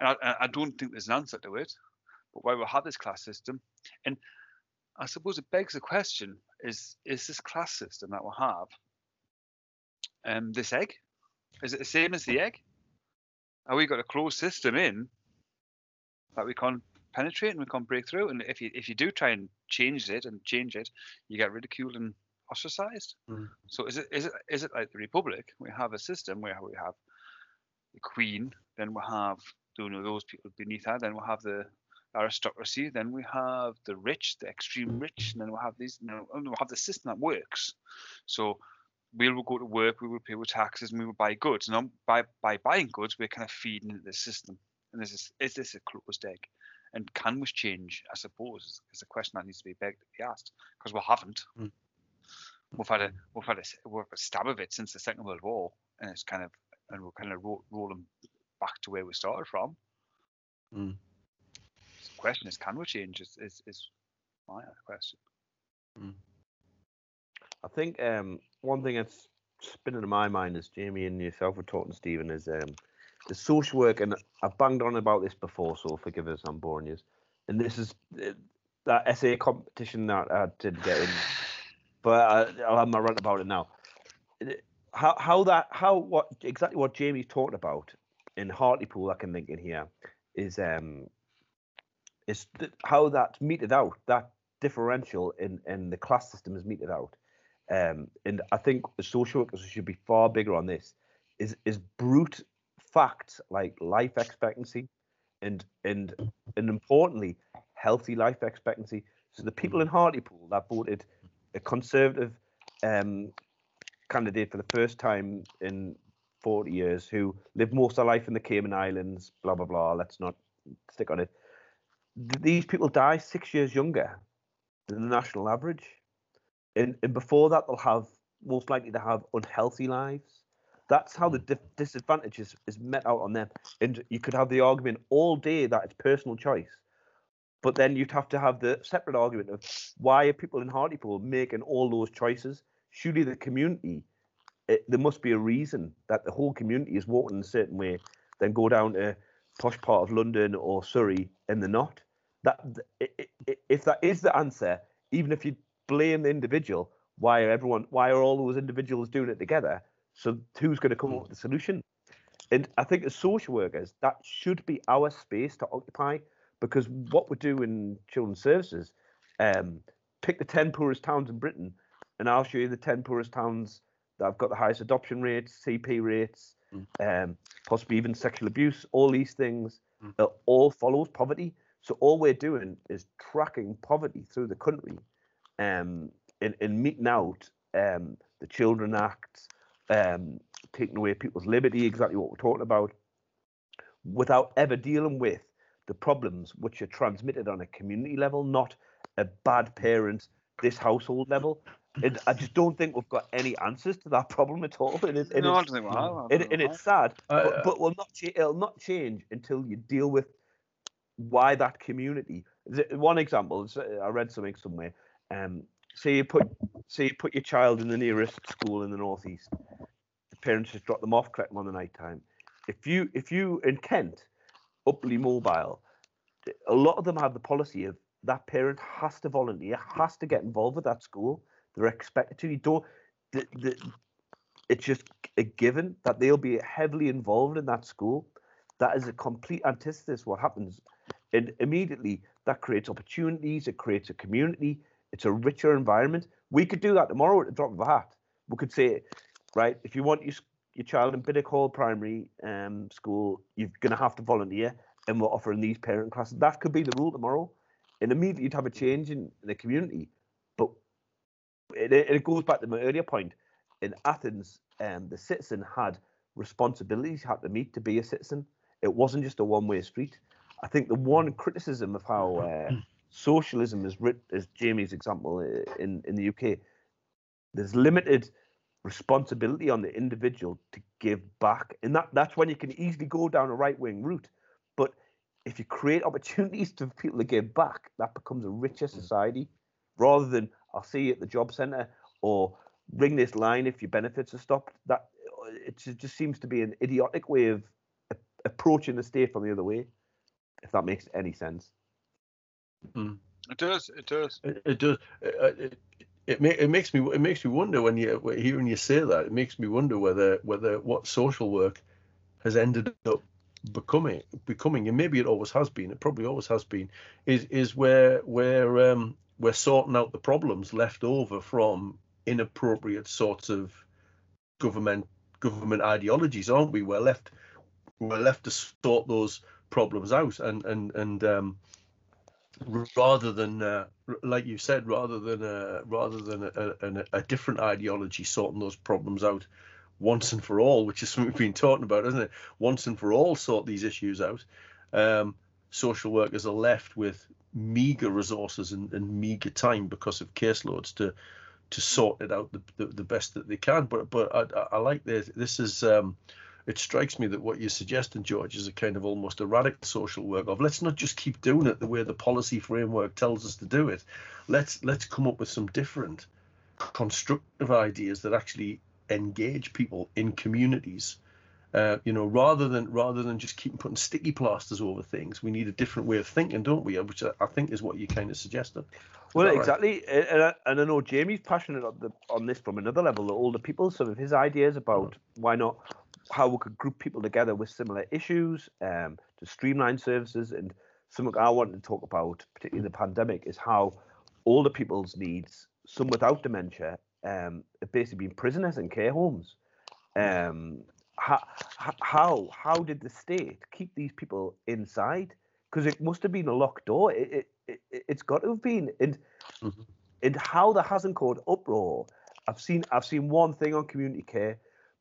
and I- I don't think there's an answer to it, but why we have this class system, and I suppose it begs the question: Is is this class system that we have, um, this egg? Is it the same as the egg? Have we got a closed system in that we can't penetrate and we can't break through? And if you if you do try and change it and change it, you get ridiculed and ostracized. Mm. So is it is it is it like the Republic? We have a system where we have the Queen, then we have you know those people beneath her, then we have the aristocracy, then we have the rich, the extreme rich, and then we'll have these, and we'll have the system that works. So we will go to work, we will pay with taxes, and we will buy goods. And by by buying goods, we're kind of feeding into the system. And this is is this a closed egg? And can we change? I suppose is, is a question that needs to be begged to be asked because we haven't. Mm. We've had a we've had a, we've had a stab of it since the Second World War, and it's kind of and we're kind of ro- rolling back to where we started from. Mm. Question is, can we change? Is is, is my question. I think um, one thing that's spinning in my mind is Jamie and yourself were talking, Stephen, is um, the social work, and I've banged on about this before, so forgive us, I'm boring you. And this is uh, that essay competition that I did get in, but I, I'll have my rant about it now. How how that how what exactly what Jamie's talking about in Hartlepool, I can think in here, is um is th- how that's meted out that differential in in the class system is meted out um, and I think the social workers should be far bigger on this. Is is brute facts like life expectancy, and and and importantly, healthy life expectancy. So the people in Hartlepool that voted a Conservative um, candidate for the first time in 40 years, who lived most of their life in the Cayman Islands, blah blah blah. Let's not stick on it. Th- These people die six years younger than the national average. And, and before that they'll have most likely to have unhealthy lives. That's how the dif- disadvantage is, is met out on them. And you could have the argument all day that it's personal choice but then you'd have to have the separate argument of why are people in Hartlepool making all those choices? Surely the community it, there must be a reason that the whole community is walking a certain way then go down to posh part of London or Surrey and they're not that th- i- i- if that is the answer even if you blame the individual. Why are everyone? Why are all those individuals doing it together? So who's going to come up with the solution? And I think as social workers, that should be our space to occupy because what we do in children's services, um, pick the ten poorest towns in Britain, and I'll show you the ten poorest towns that have got the highest adoption rates, CP rates, um, possibly even sexual abuse. All these things Mm. all follows poverty. So all we're doing is tracking poverty through the country um, and, and meting out um, the Children Act, um, taking away people's liberty, exactly what we're talking about, without ever dealing with the problems which are transmitted on a community level, not a bad parent, this household level. And I just don't think we've got any answers to that <laughs> problem at all. And, it, and no, I it's, don't think we have. And, and it's sad, I- but, but will not cha- it'll not change until you deal with why that community. One example, is, uh, I read something somewhere. Um, say you put say you put your child in the nearest school in the northeast. The parents just drop them off, collect them on the night time. If you if you in Kent, Upley Mobile, a lot of them have the policy of that parent has to volunteer, has to get involved with that school. They're expected to. You don't. The, the, it's just a given that they'll be heavily involved in that school. That is a complete antithesis what happens. And immediately that creates opportunities, it creates a community, it's a richer environment. We could do that tomorrow at the drop of a hat. We could say, right? If you want your, your child in Biddick Hall Primary um, School, you're going to have to volunteer, and we're offering these parent classes. That could be the rule tomorrow, and immediately you'd have a change in, the community. But it, it goes back to my earlier point. In Athens, um, the citizen had responsibilities had to meet to be a citizen. It wasn't just a one-way street. I think the one criticism of how uh, socialism is written, as Jamie's example uh, in in the UK, there's limited responsibility on the individual to give back, and that that's when you can easily go down a right-wing route. But if you create opportunities <laughs> for people to give back, that becomes a richer mm. society, rather than I'll see you at the job centre or ring this line if your benefits are stopped. That it just seems to be an idiotic way of approaching the state from the other way, if that makes any sense. Mm. It does. It does. It, it does. It, it, it, it makes me it makes me wonder when you hearing you say that. It makes me wonder whether whether what social work has ended up becoming becoming and maybe it always has been it probably always has been is is where where um we're sorting out the problems left over from inappropriate sorts of government government ideologies aren't we we're left we're left to sort those problems out and and and um rather than uh, like you said rather than uh, rather than a, a, a, different ideology sorting those problems out once and for all which is <laughs> something we've been talking about isn't it? Once and for all sort these issues out. Um, social workers are left with meager resources and, and meager time because of caseloads to to sort it out the, the, the best that they can. But but I, I like this this is um, it strikes me that what you're suggesting, George, is a kind of almost erratic social work of let's not just keep doing it the way the policy framework tells us to do it. Let's let's come up with some different constructive ideas that actually engage people in communities. Uh, you know, rather than rather than just keep putting sticky plasters over things, we need a different way of thinking, don't we? Which I think is what you kind of suggested. Well, exactly, right? and, I, and I know Jamie's passionate on, the, on this from another level. The older people, some of his ideas about why not how we could group people together with similar issues um, to streamline services. And something I wanted to talk about, particularly the pandemic, is how older people's needs, some without dementia, um, have basically been prisoners in care homes. Um, how, how how did the state keep these people inside? Because it must have been a locked door. It, it, it has got to have been. And mm-hmm. and how there hasn't caused uproar. I've seen I've seen one thing on community care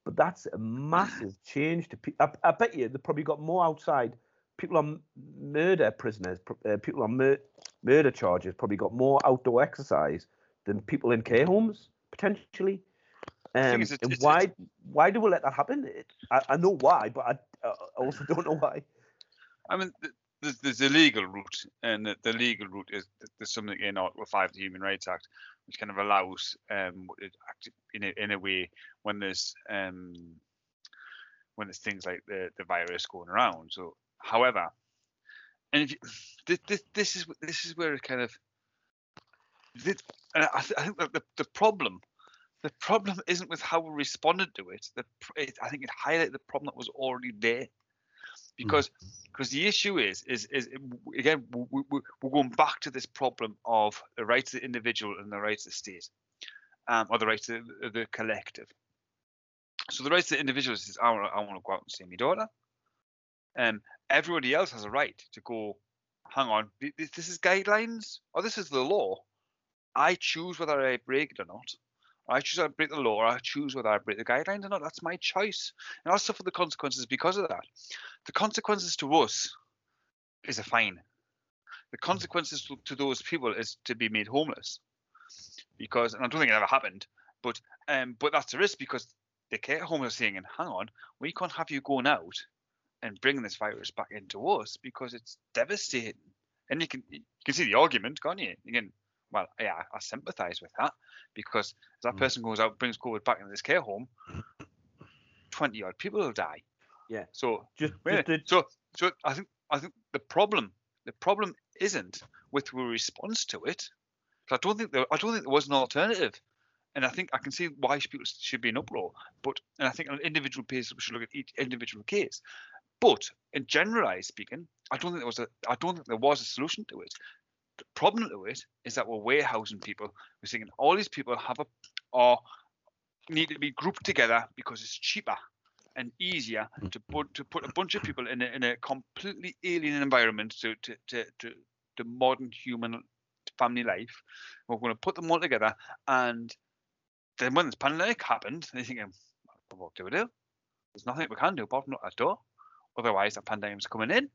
but that's a massive change to people. I, I, bet you they probably got more outside. People on murder prisoners, uh, people on mur- murder charges, probably got more outdoor exercise than people in care homes potentially. Um, it's, and why it's, why do we let that happen? It, I, I, know why, but I, I, also don't know why. I mean, there's, there's the legal route, and the, the legal route is there's something in Article Five of the Human Rights Act, which kind of allows, um, in a, in a way, when there's um, when there's things like the the virus going around. So, however, and if you, this, this is this is where it kind of, this, I, th- I think the the problem. The problem isn't with how we responded to it. The, it I think it highlighted the problem that was already there because because the issue is is is again we, we, we're going back to this problem of the rights of the individual and the rights of the state, um, or the rights of the, the collective. So the rights of the individual is I want I want to go out and see my daughter. Um, everybody else has a right to go. Hang on, this is guidelines or this is the law. I choose whether I break it or not. I choose to break the law, or I choose whether I break the guidelines or not. That's my choice, and I'll suffer the consequences because of that. The consequences to us is a fine. The consequences to, to those people is to be made homeless, because and I don't think it ever happened, but um, but that's a risk because the care home are saying, "Hang on, we can't have you going out and bringing this virus back into us because it's devastating." And you can you can see the argument, can't you? You can well, yeah, I sympathise with that because if that mm. person goes out brings COVID back into this care home, <laughs> twenty odd people will die. Yeah. So just, just so so I think I think the problem the problem isn't with the response to it. I don't think there I don't think there was an alternative. And I think I can see why people should be in uproar. But and I think on an individual basis we should look at each individual case. But in generalized speaking, I don't think there was a I don't think there was a solution to it. The problem to it is that we're warehousing people. We're saying all these people have a are need to be grouped together because it's cheaper and easier Mm. to put to put a bunch of people in a, in a completely alien environment to to to, to the modern human family life. We're going to put them all together, and then when this pandemic happened, they're thinking, "What do we do? There's nothing we can do apart from knock that door. Otherwise, the pandemic's coming in."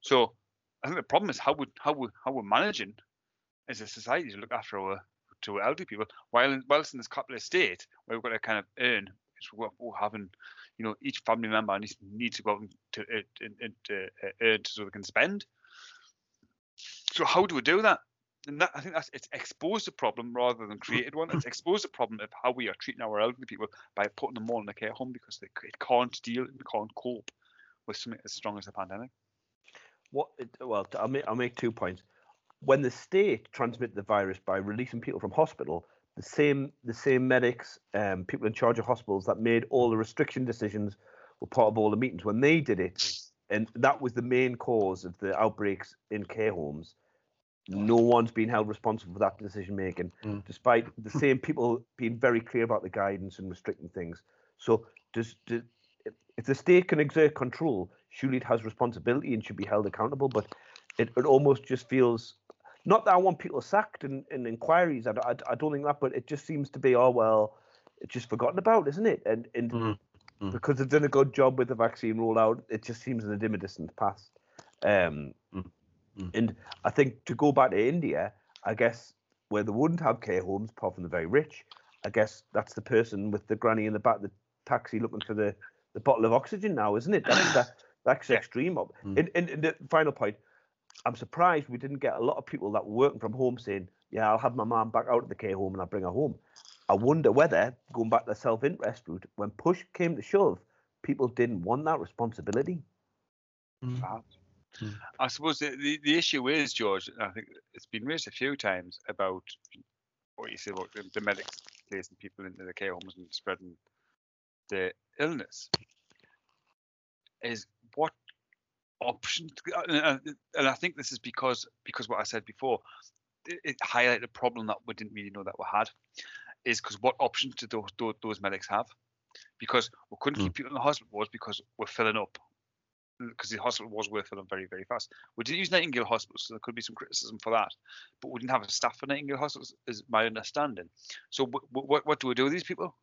So I think the problem is how we how we how we're managing as a society to look after our to our elderly people while in, whilst in this capitalist state where we've got to kind of earn it's what we're having you know each family member needs, needs to go out and to, uh, and, uh, uh, earn so they can spend so how do we do that and that, I think that's it's exposed the problem rather than created one. It's exposed the problem of how we are treating our elderly people by putting them all in a care home because they it can't deal and can't cope with something as strong as the pandemic. What? Well, I'll make I'll make two points. When the state transmitted the virus by releasing people from hospital, the same the same medics, um, people in charge of hospitals that made all the restriction decisions were part of all the meetings. When they did it, and that was the main cause of the outbreaks in care homes. No one's been held responsible for that decision making, Mm. despite the same people being very clear about the guidance and restricting things. So, does, does if- if the state can exert control, surely it has responsibility and should be held accountable. But it, it almost just feels not that I want people sacked in, and inquiries. I, don't- I, I don't think that, but it just seems to be oh well, it's just forgotten about, isn't it? And and Mm, because they've done a good job with the vaccine rollout, it just seems in a dim distant past. Um, Mm, mm. And I think to go back to India, I guess where they wouldn't have care homes, apart from the very rich, I guess that's the person with the granny in the back of the taxi looking for the, the bottle of oxygen now, isn't it? That's that, that's Yeah. extreme. Up. Mm. And, and, and the final point, I'm surprised we didn't get a lot of people that were working from home saying, "Yeah, I'll have my mum back out of the care home and I'll bring her home." I wonder whether going back to the self-interest route, when push came to shove, people didn't want that responsibility. mm. Mm. I suppose the, the, the issue is, George, and I think it's been raised a few times about what you say about the, the medics placing people into the care homes and spreading the illness. Is what option? And, I think this is because because what I said before, it, it highlighted a problem that we didn't really know that we had. Is because what options did those, those, those medics have? Because we couldn't hmm. keep people in the hospital was because we're filling up because the hospital was worth filling very, very fast. We didn't use Nightingale Hospital, so there could be some criticism for that. But we didn't have a staff for Nightingale Hospitals, is my understanding. So what what do we do with these people?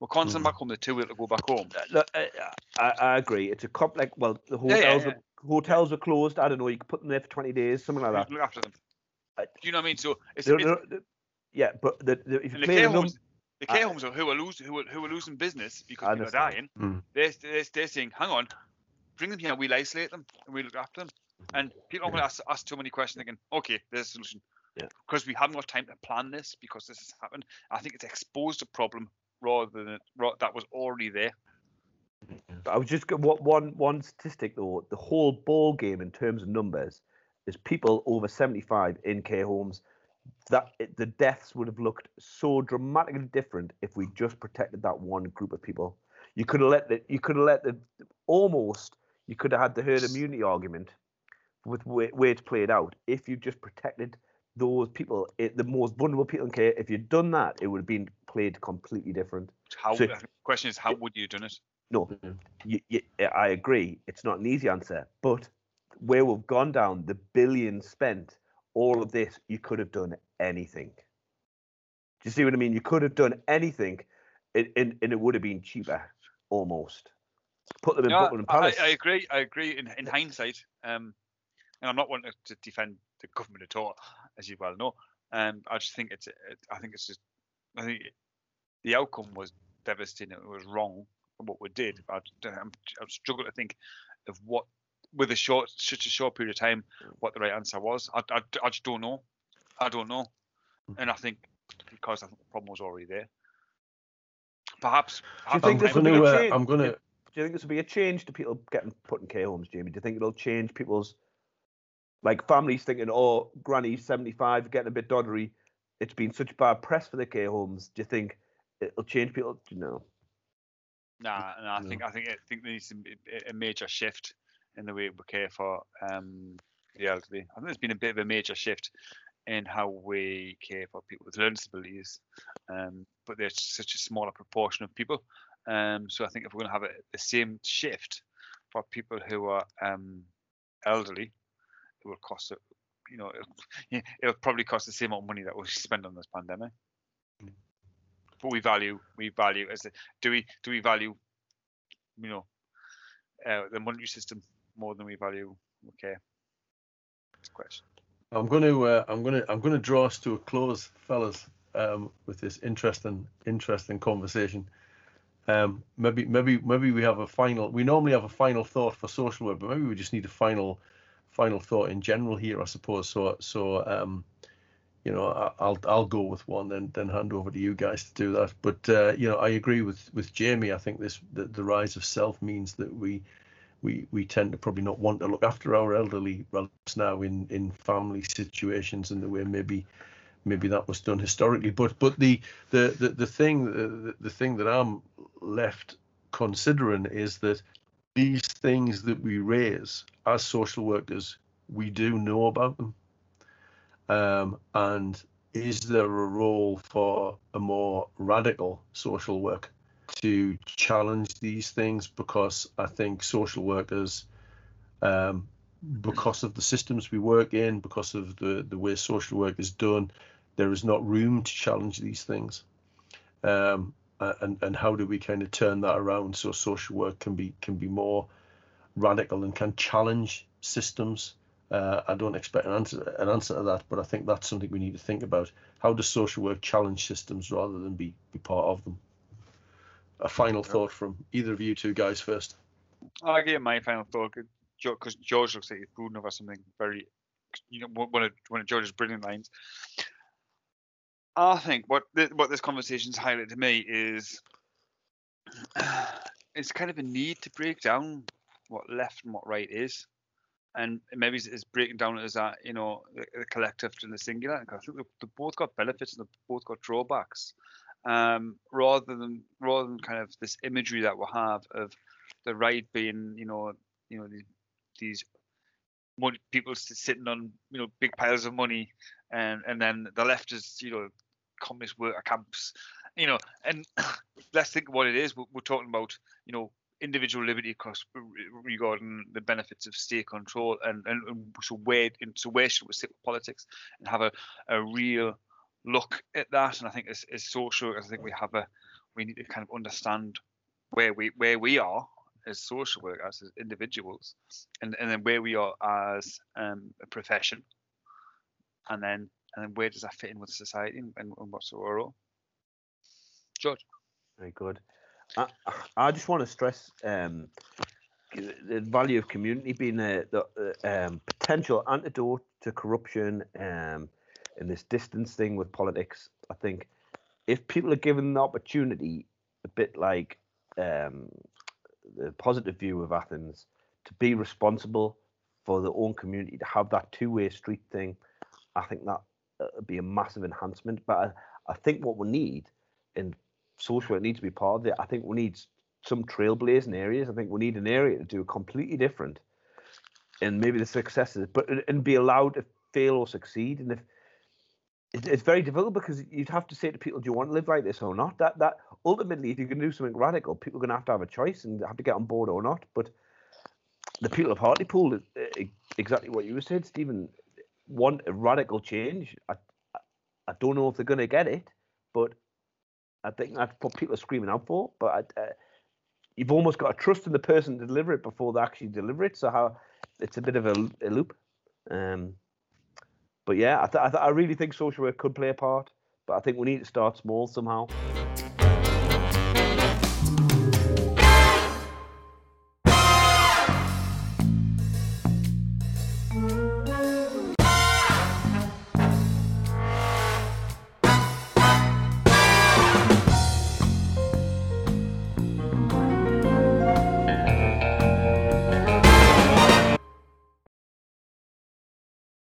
We can't send Mm. back home. They're too ill to go back home. Uh, Look, I, I, I agree. It's a cop like Well, the Yeah, yeah, hotels yeah. Are, hotels are closed. I don't know. You could put them there for twenty days, something like that. Look after them. Uh, Do you know what I mean? So it's, They're- it's they're- yeah, but the, the, if you play care the homes. The care homes are who are losing who are, who are losing business because I people are dying. Mm. They're, they're, they're saying, hang on, bring them here, we'll isolate them and we look after them. And people aren't going to ask, ask too many questions thinking, okay, there's a solution. Yeah. Because we haven't got time to plan this because this has happened. I think it's exposed a problem rather than it, that was already there. Mm-hmm. I was just what one one statistic though. The whole ball game in terms of numbers is people over seventy five in care homes. That it, the deaths would have looked so dramatically different if we just protected that one group of people. You could have let the you could have let the almost you could have had the herd immunity argument with where, where it's played out if you just protected those people, it, the most vulnerable people in care. If you'd done that, it would have been played completely different. How So- the question is, how would you have done it? No, you, you, I agree. It's not an easy answer, but where we've gone down, the billions spent, all of this, you could have done anything. Do you see what I mean? You could have done anything, and, and, and it would have been cheaper, almost. Put them in No, Buckingham I, Palace. I agree. I agree. In, in hindsight, um, and I'm not wanting to defend the government at all, as you well know. Um, I just think it's. It, I think it's just. I think the outcome was devastating. It was wrong what we did. I, I'm, I'm struggling to think of what, with a short, such a short period of time, what the right answer was. I, I, I just don't know. I don't know, and I think because I think the problem was already there. Perhaps. Do you think I'm this will be a change? I'm gonna. Do you think this will be a change to people getting put in care homes, Jamie? Do you think it'll change people's, like families thinking, oh, Granny's 75, getting a bit doddery. It's been such bad press for the care homes. Do you think it'll change people? Do you know? Nah, no, I No. think I think I think there needs to be a- a major shift in the way we care for um, the elderly. I think there's been a bit of a major shift in how we care for people with learning disabilities, um, but there's such a smaller proportion of people. Um, so I think if we're going to have a, the same shift for people who are um, elderly, it will cost, you know, it'll, <laughs> it'll probably cost the same amount of money that we spend on this pandemic. Mm. But we value, we value as do we do we value, you know, uh, the monetary system more than we value okay? Question. I'm going to uh, I'm going to I'm going to draw us to a close, fellas, um, with this interesting interesting conversation. Um, maybe maybe maybe we have a final. We normally have a final thought for social work, but maybe we just need a final final thought in general here, I suppose. So so um, you know I, I'll I'll go with one, then then hand over to you guys to do that. But uh, you know I agree with with Jamie. I think this the, the rise of self means that we we we tend to probably not want to look after our elderly relatives now in in family situations in the way maybe maybe that was done historically but but the the the, the thing the, the thing that i'm left considering is that these things that we raise as social workers we do know about them um, and is there a role for a more radical social work to challenge these things because I think social workers, um, because of the systems we work in, because of the, the way social work is done, there is not room to challenge these things. Um, and and how do we kind of turn that around so social work can be can be more radical and can challenge systems? Uh, I don't expect an answer an answer to that, but I think that's something we need to think about. How does social work challenge systems rather than be be part of them? a final thought from either of you two guys first. I'll give my final thought because George looks like he's brooding over something very, you know, one of one of George's brilliant lines. I think what th- what this conversation's highlighted to me is <sighs> it's kind of a need to break down what left and what right is, and maybe it's, breaking down as that you know the, the collective and the singular. I think they've both got benefits and they've both got drawbacks um, rather than rather than kind of this imagery that we have of the right being, you know, you know these money, people sitting on you know big piles of money, and and then the left is you know communist worker camps, you know, and <coughs> let's think what it is. We're, we're talking about you know individual liberty across regarding the benefits of state control and, and, and so where so where should we sit with politics and have a, a real look at that. And I think as, as social, I think we have a we need to kind of understand where we where we are as social workers, as individuals, and, and then where we are as um, a profession, and then and then where does that fit in with society and, and what's our role? George. Very good. I, I just want to stress um, the value of community being a, the um, potential antidote to corruption, um, in this distance thing with politics. I think if people are given the opportunity, a bit like um, the positive view of Athens, to be responsible for their own community, to have that two-way street thing, I think that uh, would be a massive enhancement. But I, I think what we need, and social work needs to be part of it. I think we need some trailblazing areas. I think we need an area to do completely different, and maybe the successes, but and be allowed to fail or succeed. And if it's very difficult because you'd have to say to people, "Do you want to live like this or not?" That that ultimately, if you can do something radical, people are going to have to have a choice and have to get on board or not. But the people of Hartlepool, exactly what you said, Stephen, want a radical change. I I don't know if they're going to get it, but I think that's what people are screaming out for. But uh, you've almost got to trust in the person to deliver it before they actually deliver it. So how it's a bit of a, a loop. Um, but yeah, I, th- I, th- I really think social work could play a part, but I think we need to start small somehow.